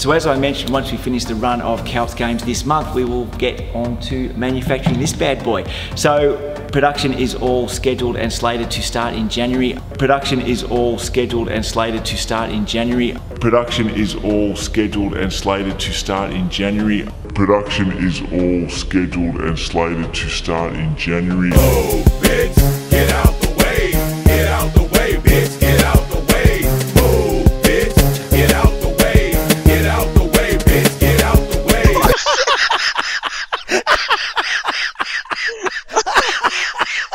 So as I mentioned, once we finish the run of Calcs games this month, we will get on to manufacturing this bad boy. So production is all scheduled and slated to start in January. Production is all scheduled and slated to start in January. Production is all scheduled and slated to start in January. Production is all scheduled and slated to start in January. Oh.